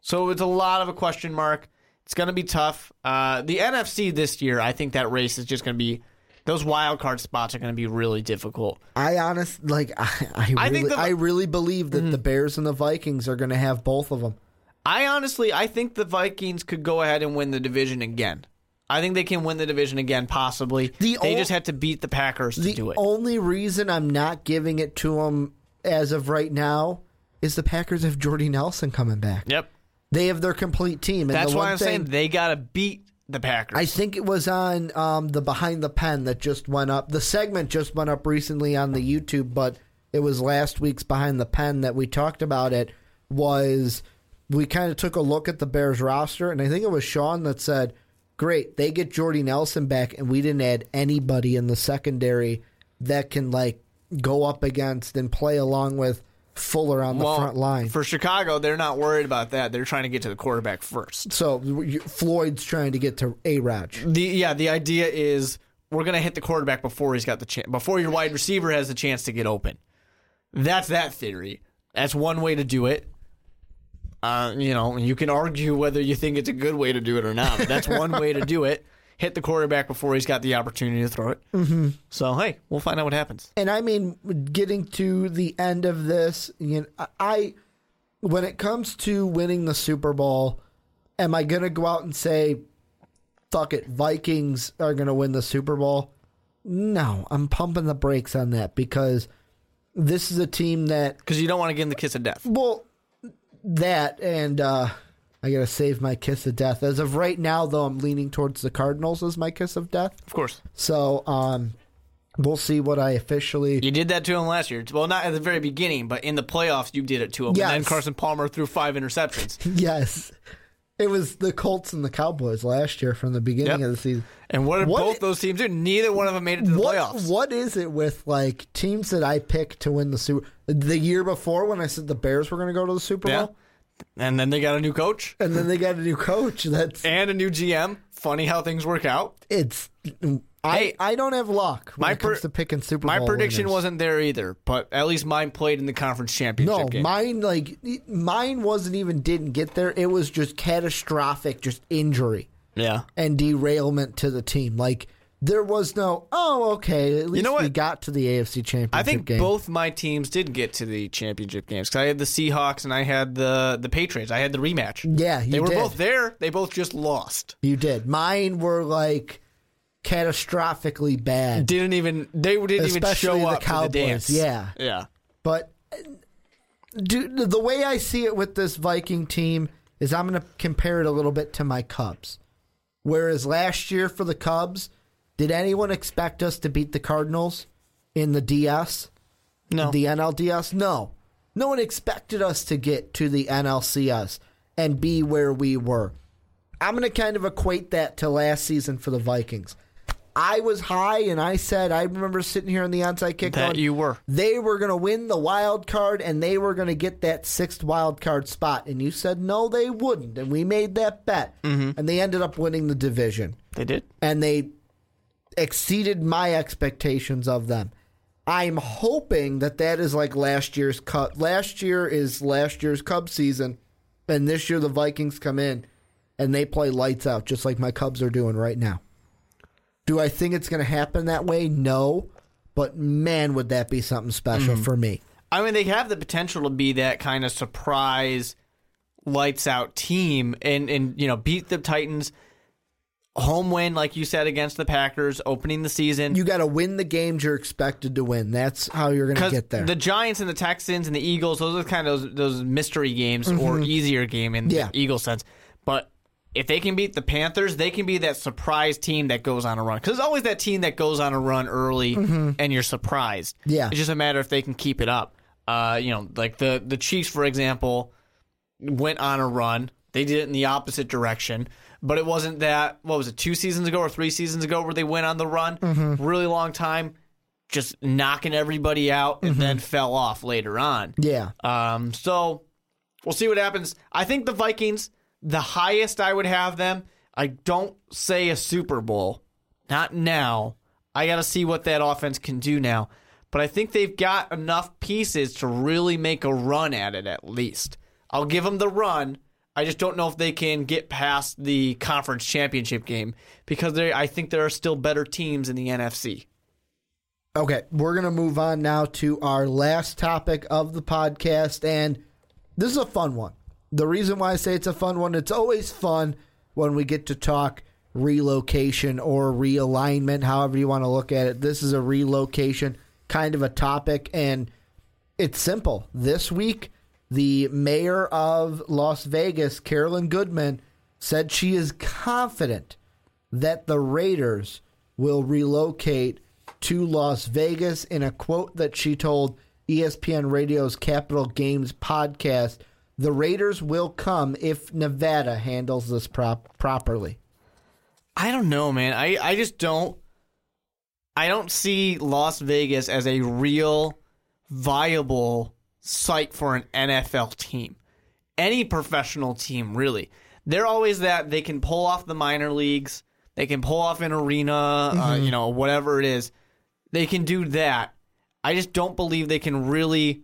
So it's a lot of a question mark. It's going to be tough. Uh, the NFC this year, I think that race is just going to be. Those wild card spots are going to be really difficult. I honest like I, I really I I, think the- really believe that the mm-hmm. Bears and the Vikings are going to have both of them. I honestly, I think the Vikings could go ahead and win the division again. I think they can win the division again, possibly. The they ol- just had to beat the Packers to do it. The only reason I'm not giving it to them as of right now is the Packers have Jordy Nelson coming back. yep. They have their complete team. And That's why I'm thing, saying they got to beat the Packers. I think it was on um, the Behind the Pen that just went up. The segment just went up recently on the YouTube, but it was last week's Behind the Pen that we talked about it. Was we kind of took a look at the Bears roster, and I think it was Sean that said, "Great, they get Jordy Nelson back, and we didn't add anybody in the secondary that can like go up against and play along with Fuller on the well, front line." For Chicago, they're not worried about that. They're trying to get to the quarterback first. so Floyd's trying to get to A. Raj. The yeah, the idea is we're gonna hit the quarterback before he's got the chance, before your wide receiver has the chance to get open. That's that theory. That's one way to do it. Uh, you know, you can argue whether you think it's a good way to do it or not. But that's one way to do it. Hit the quarterback before he's got the opportunity to throw it. Mm-hmm. So hey, we'll find out what happens. and I mean, getting to the end of this, you know, I when it comes to winning the Super Bowl, am I going to go out and say, fuck it, Vikings are going to win the Super Bowl? No, I'm pumping the brakes on that because this is a team that, Because you don't want to give them the kiss of death. well, that and uh, I got to save my kiss of death. As of right now, though, I'm leaning towards the Cardinals as my kiss of death. Of course. So um, we'll see what I officially. You did that to him last year. Well, not at the very beginning, but in the playoffs, you did it to him. Yes. And then Carson Palmer threw five interceptions. yes. It was the Colts and the Cowboys last year from the beginning Yep. of the season. And what did What- both those teams do? Neither one of them made it to the what, playoffs. What is it with like teams that I picked to win the Super? The year before when I said the Bears were going to go to the Super Yeah. Bowl, And then they got a new coach and then they got a new coach. That's and a new GM. Funny how things work out. it's. I I don't have luck when my it comes per- to picking Super My Bowl. prediction winners. wasn't there either, but at least mine played in the conference championship No, game. mine like mine wasn't even didn't get there. It was just catastrophic, just injury yeah. and derailment to the team. Like there was no. Oh, okay. At least you know we got to the AFC Championship I think game. both my teams did get to the championship games because I had the Seahawks and I had the the Patriots. I had the rematch. Yeah, they were did. both there. They both just lost. You did. Mine were like catastrophically bad. Didn't even they didn't even show the up to Cowboys, the dance. yeah. yeah. But dude, the way I see it with this Viking team is I'm going to compare it a little bit to my Cubs. Whereas last year for the Cubs, did anyone expect us to beat the Cardinals in the DS? No. The NLDS? No. No one expected us to get to the NLCS and be where we were. I'm going to kind of equate that to last season for the Vikings. I was high and I said, I remember sitting here on the onside kick That going, you were. they were going to win the wild card and they were going to get that sixth wild card spot. And you said, no, they wouldn't. And we made that bet. Mm-hmm. And they ended up winning the division. They did. And they exceeded my expectations of them. I'm hoping that that is like last year's cut. Last year is last year's Cubs season. And this year the Vikings come in and they play lights out, just like my Cubs are doing right now. Do I think it's going to happen that way? No. But man, would that be something special mm-hmm. for me. I mean, they have the potential to be that kind of surprise, lights out team, and and you know beat the Titans. Home win, like you said, against the Packers, opening the season. You got to win the games you're expected to win. That's how you're going to get there. the Giants and the Texans and the Eagles, those are kind of those, those mystery games or easier game in Mm-hmm. Yeah. the Eagle sense. But if they can beat the Panthers, they can be that surprise team that goes on a run. Because there's always that team that goes on a run early and you're surprised. Mm-hmm. Yeah. It's just a matter if they can keep it up. Uh, you know, like the, the Chiefs, for example, went on a run. They did it in the opposite direction. But it wasn't that, what was it, two seasons ago or three seasons ago where they went on the run? Mm-hmm. Really long time, just knocking everybody out and then fell off later on. yeah. Um, so we'll see what happens. I think the Vikings, the highest I would have them, I don't say a Super Bowl. Not now. I got to see what that offense can do now. But I think they've got enough pieces to really make a run at it at least. I'll give them the run. I just don't know if they can get past the conference championship game because they I think there are still better teams in the NFC. Okay, we're going to move on now to our last topic of the podcast. And this is a fun one. The reason why I say it's a fun one, it's always fun when we get to talk relocation or realignment, however you want to look at it. This is a relocation kind of a topic. And it's simple. This week, the mayor of Las Vegas, Carolyn Goodman, said she is confident that the Raiders will relocate to Las Vegas in a quote that she told ESPN Radio's Capital Games podcast. The Raiders will come if Nevada handles this prop- properly. I don't know, man. I, I just don't I don't see Las Vegas as a real viable site for an NFL team. Any professional team, really. They're always that they can pull off the minor leagues, they can pull off an arena, uh, you know, whatever it is. They can do that. I just don't believe they can really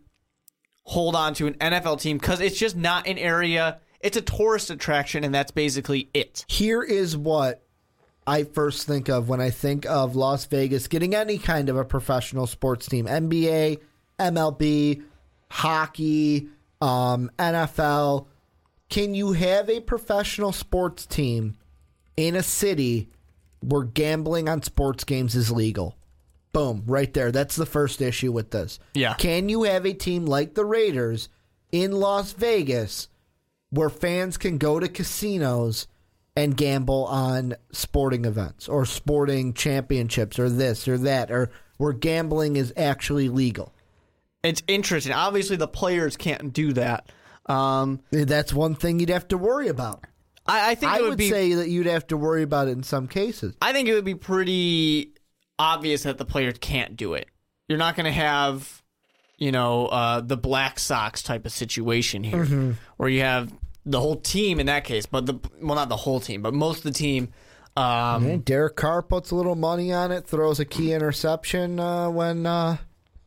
hold on to an NFL team because it's just not an area. It's a tourist attraction, and that's basically it. Here is what I first think of when I think of Las Vegas getting any kind of a professional sports team NBA, MLB, hockey, um, NFL can you have a professional sports team in a city where gambling on sports games is legal? Boom, right there. That's the first issue with this. Yeah. Can you have a team like the Raiders in Las Vegas where fans can go to casinos and gamble on sporting events or sporting championships or this or that or where gambling is actually legal? It's interesting. Obviously, the players can't do that. Um, That's one thing you'd have to worry about. I, I think I it would, would be. say that you'd have to worry about it in some cases. I think it would be pretty obvious that the players can't do it. You're not going to have, you know, uh, the Black Sox type of situation here, Mm-hmm. where you have the whole team in that case, but the well, not the whole team, but most of the team. Um, Derek Carr puts a little money on it, throws a key interception uh, when uh,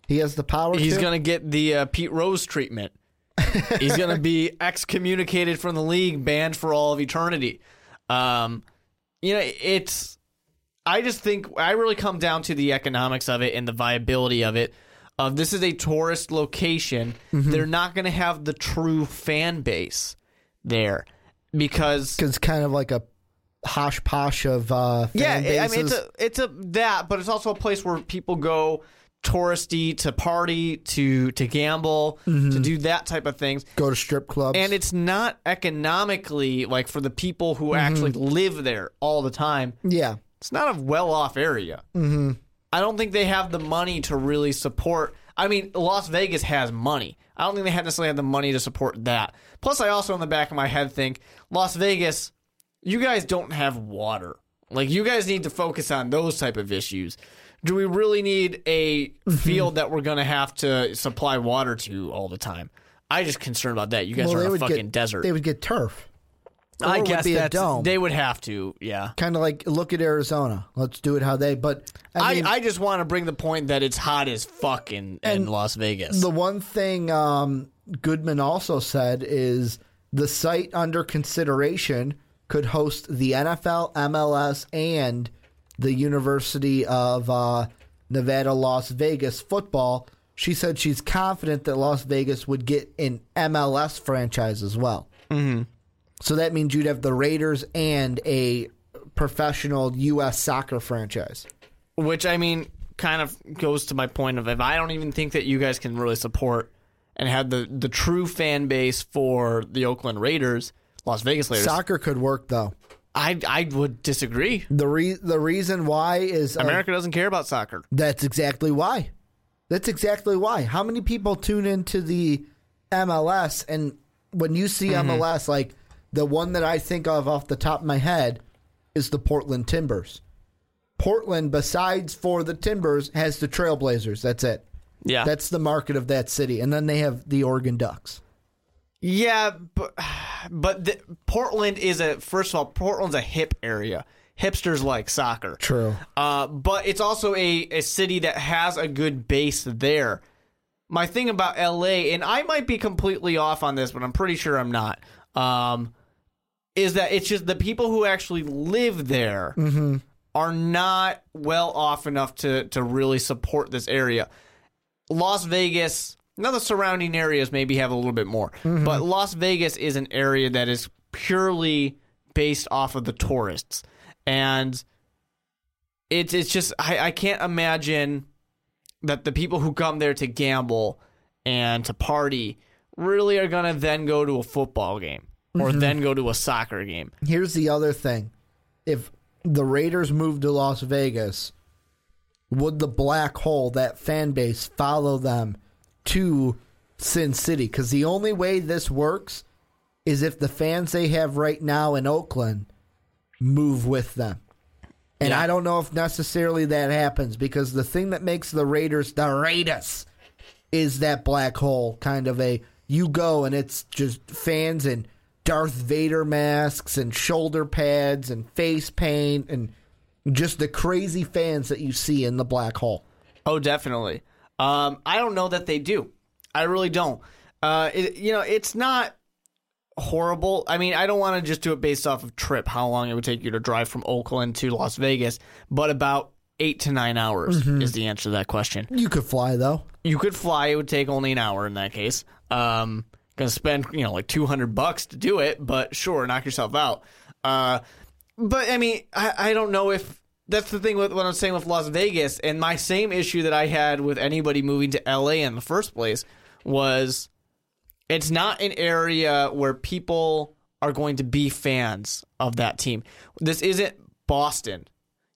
he has the power. He's to. going to get the uh, Pete Rose treatment. He's going to be excommunicated from the league, banned for all of eternity. Um, you know, it's. I just think I really come down to the economics of it and the viability of it. Of this is a tourist location, they're not going to have the true fan base there because because kind of like a hosh posh of uh, fan yeah, I mean it's a it's a that, but it's also a place where people go touristy to party, to to gamble, to do that type of things. go to strip clubs. And it's not economically like for the people who actually live there all the time. yeah, It's not a well off area. Mm-hmm. I don't think they have the money to really support. I mean, Las Vegas has money. I don't think they have necessarily have the money to support that. Plus, I also in the back of my head think Las Vegas, you guys don't have water. Like you guys need to focus on those type of issues. Do we really need a field that we're gonna have to supply water to all the time? I just concerned about that. You guys well, are they in a would fucking get desert. They would get turf. Or I would guess be a that's dome. they would have to. Yeah. kind of like look at Arizona. Let's do it how they. But I, I, mean, I just want to bring the point that it's hot as fuck in, in Las Vegas. the one thing um, Goodman also said is the site under consideration could host the NFL, MLS, and the University of uh, Nevada, Las Vegas football. She said she's confident that Las Vegas would get an MLS franchise as well. Mm-hmm. So that means you'd have the Raiders and a professional U.S. soccer franchise. Which I mean, kind of goes to my point of if I don't even think that you guys can really support and have the the true fan base for the Oakland Raiders, Las Vegas Raiders. Soccer could work though. I I would disagree. The re- the reason why is uh, America doesn't care about soccer. That's exactly why. That's exactly why. How many people tune into the MLS and when you see MLS, like the one that I think of off the top of my head is the Portland Timbers. Portland, besides for the Timbers, has the Trailblazers. That's it. Yeah, That's the market of that city. And then they have the Oregon Ducks. yeah, but but the, Portland is a first of all, Portland's a hip area. Hipsters like soccer. True. Uh, but it's also a, a city that has a good base there. My thing about LA, and I might be completely off on this, but I'm pretty sure I'm not, um, is that it's just the people who actually live there are not well off enough to, to really support this area. Las Vegas, now the surrounding areas maybe have a little bit more, mm-hmm. but Las Vegas is an area that is purely based off of the tourists. And it's it's just I, I can't imagine that the people who come there to gamble and to party really are gonna then go to a football game or mm-hmm. then go to a soccer game. Here's the other thing. If the Raiders moved to Las Vegas, would the black hole, that fan base, follow them to Sin City? Because the only way this works is if the fans they have right now in Oakland move with them. And Yeah. I don't know if necessarily that happens because the thing that makes the Raiders the Raiders is that black hole kind of a you go and it's just fans and Darth Vader masks and shoulder pads and face paint and just the crazy fans that you see in the black hole. Oh, definitely. Um, I don't know that they do. I really don't. Uh, it, you know, it's not horrible. I mean, I don't want to just do it based off of trip, how long it would take you to drive from Oakland to Las Vegas, but about eight to nine hours is the answer to that question. You could fly though. You could fly; it would take only an hour in that case. Um, gonna spend you know like two hundred bucks to do it, but sure, knock yourself out. Uh, but I mean, I, I don't know if that's the thing with what I'm saying with Las Vegas, and my same issue that I had with anybody moving to LA in the first place was it's not an area where people are going to be fans of that team. This isn't Boston.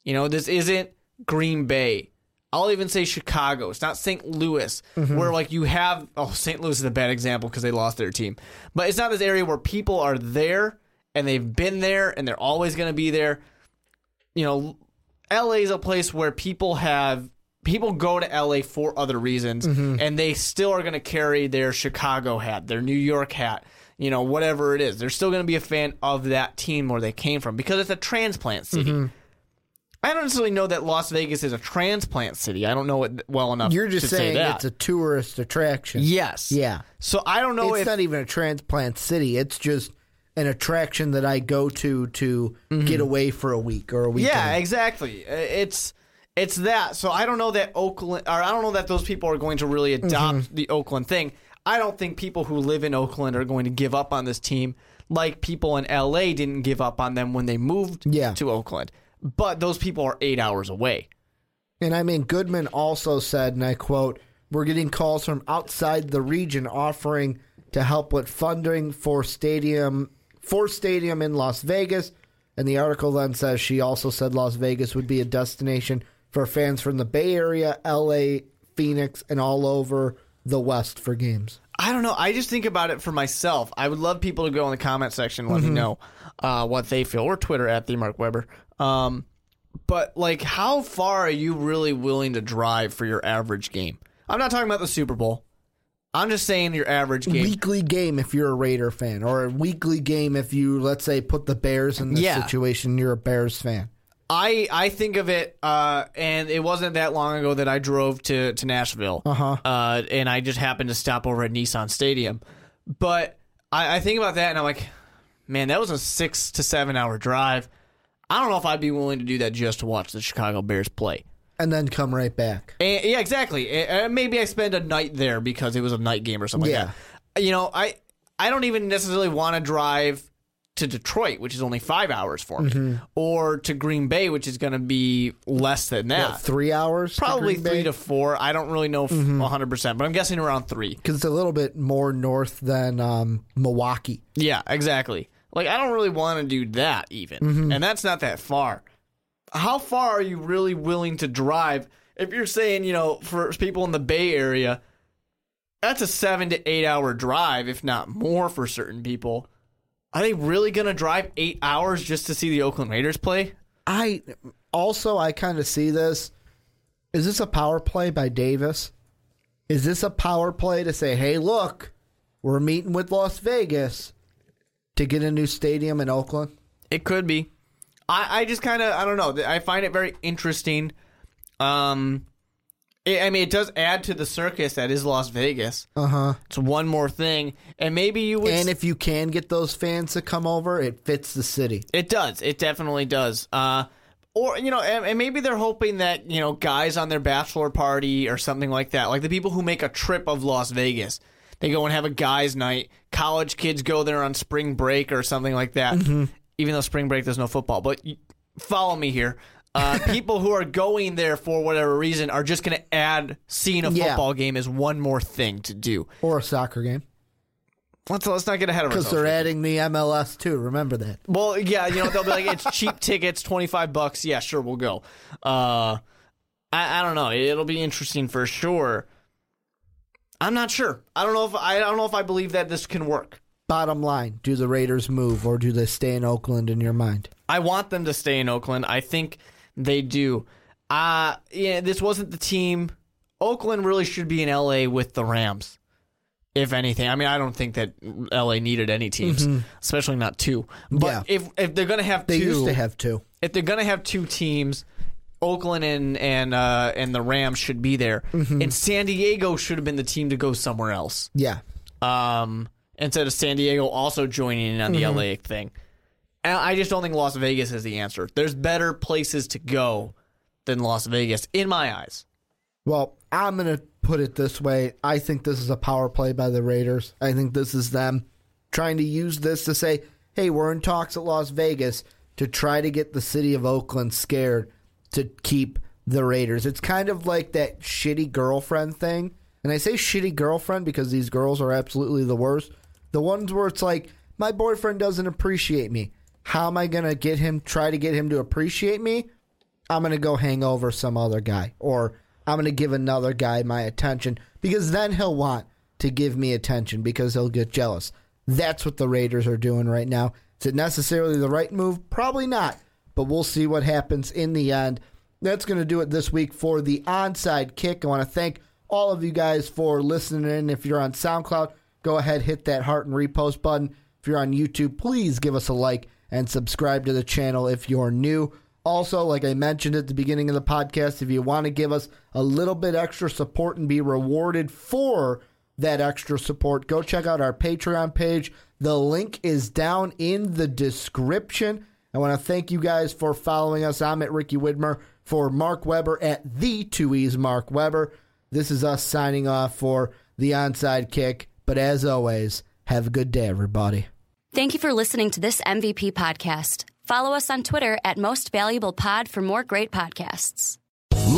You know, this isn't Green Bay. I'll even say Chicago. It's not St. Louis, mm-hmm. where like you have. Oh, St. Louis is a bad example because they lost their team. But it's not this area where people are there and they've been there and they're always going to be there. You know, LA is a place where people have people go to LA for other reasons, mm-hmm. and they still are going to carry their Chicago hat, their New York hat, you know, whatever it is. They're still going to be a fan of that team where they came from because it's a transplant city. Mm-hmm. I don't necessarily know that Las Vegas is a transplant city. I don't know it well enough. You're just to saying say that. it's a tourist attraction. yes, Yeah. So I don't know it's if not even a transplant city. It's just an attraction that I go to to get away for a week or a weekend. Mm-hmm. Yeah, exactly. Uh, It's it's that. So I don't know that Oakland or I don't know that those people are going to really adopt Mm-hmm. the Oakland thing. I don't think people who live in Oakland are going to give up on this team like people in LA didn't give up on them when they moved Yeah. to Oakland. But those people are 8 hours away. And I mean, Goodman also said, and I quote, We're getting calls from outside the region offering to help with funding for stadium for stadium in Las Vegas. And the article then says she also said Las Vegas would be a destination for fans from the Bay Area, LA, Phoenix, and all over the West for games. I don't know. I just think about it for myself. I would love people to go in the comment section and let Mm-hmm. me know uh, what they feel, or Twitter at the Mark Weber. Um, but like, how far are you really willing to drive for your average game? I'm not talking about the Super Bowl. I'm just saying your average game. Weekly game if you're a Raider fan, or a weekly game if you, let's say, put the Bears in this Yeah. situation, you're a Bears fan. I I think of it, uh, and it wasn't that long ago that I drove to to Nashville, Uh-huh. uh, and I just happened to stop over at Nissan Stadium. But I, I think about that, and I'm like, man, that was a six to seven hour drive. I don't know if I'd be willing to do that just to watch the Chicago Bears play. And then come right back. And, yeah, exactly. And, uh, maybe I spend a night there because it was a night game or something Yeah. like that. You know, I I don't even necessarily want to drive to Detroit, which is only five hours for me, or to Green Bay, which is going to be less than that. What, three hours? to Probably Green three Bay? to four. I don't really know f 100%, but I'm guessing around three. because it's a little bit more north than um, Milwaukee. Yeah, exactly. Like, I don't really want to do that even. And that's not that far. How far are you really willing to drive? If you're saying, you know, for people in the Bay Area, that's a seven to eight hour drive, if not more for certain people. Are they really going to drive eight hours just to see the Oakland Raiders play? I also I kind of see this. Is this a power play by Davis? Is this a power play to say, "Hey, look, we're meeting with Las Vegas to get a new stadium in Oakland"? It could be. I, I just kind of I don't know. I find it very interesting. Um, it, I mean, it does add to the circus that is Las Vegas. Uh huh. It's one more thing, and maybe you would. And if you can get those fans to come over, it fits the city. it does, it definitely does. Uh, or you know, and, and maybe they're hoping that you know guys on their bachelor party or something like that, like the people who make a trip of Las Vegas. They go and have a guys' night. College kids go there on spring break or something like that. Even though spring break there's no football, but you, follow me here. Uh, people who are going there for whatever reason are just going to add seeing a Yeah. football game as one more thing to do. Or a soccer game. Let's let's not get ahead of ourselves. Because they're adding the MLS too. Remember that. Well, yeah, you know they'll be like it's cheap tickets, twenty five bucks. Yeah, sure, we'll go. Uh, I I don't know. It'll be interesting for sure. I'm not sure. I don't know if I don't know if I believe that this can work. Bottom line, do the Raiders move or do they stay in Oakland in your mind? I want them to stay in Oakland. I think they do. Uh yeah, this wasn't the team. Oakland really should be in LA with the Rams. If anything, I mean, I don't think that LA needed any teams, especially not two. But Yeah. if if they're gonna have They two, used to have two. if they're gonna have two teams, Oakland and and uh, and the Rams should be there, and San Diego should have been the team to go somewhere else. Yeah. Um, instead of San Diego also joining in on the mm-hmm. LA thing, and I just don't think Las Vegas is the answer. There's better places to go than Las Vegas in my eyes. Well, I'm going to put it this way. I think this is a power play by the Raiders. I think this is them trying to use this to say, hey, we're in talks at Las Vegas to try to get the city of Oakland scared to keep the Raiders. It's kind of like that shitty girlfriend thing. And I say shitty girlfriend because these girls are absolutely the worst. The ones where it's like, my boyfriend doesn't appreciate me. How am I going to get him, try to get him to appreciate me? I'm going to go hang over some other guy. Or I'm going to give another guy my attention because then he'll want to give me attention because he'll get jealous. That's what the Raiders are doing right now. Is it necessarily the right move? Probably not. But we'll see what happens in the end. That's going to do it this week for the onside kick. I want to thank all of you guys for listening in. If you're on SoundCloud, go ahead, hit that heart and repost button. If you're on YouTube, please give us a like and subscribe to the channel if you're new. Also, like I mentioned at the beginning of the podcast, if you want to give us a little bit extra support and be rewarded for that extra support, go check out our Patreon page. The link is down in the description. I want to thank you guys for following us. I'm at Ricky Widmer for Mark Weber at the two E's Mark Weber. This is us signing off for the onside kick. But as always, have a good day, everybody. Thank you for listening to this MVP podcast. Follow us on Twitter at Most Valuable Pod for more great podcasts.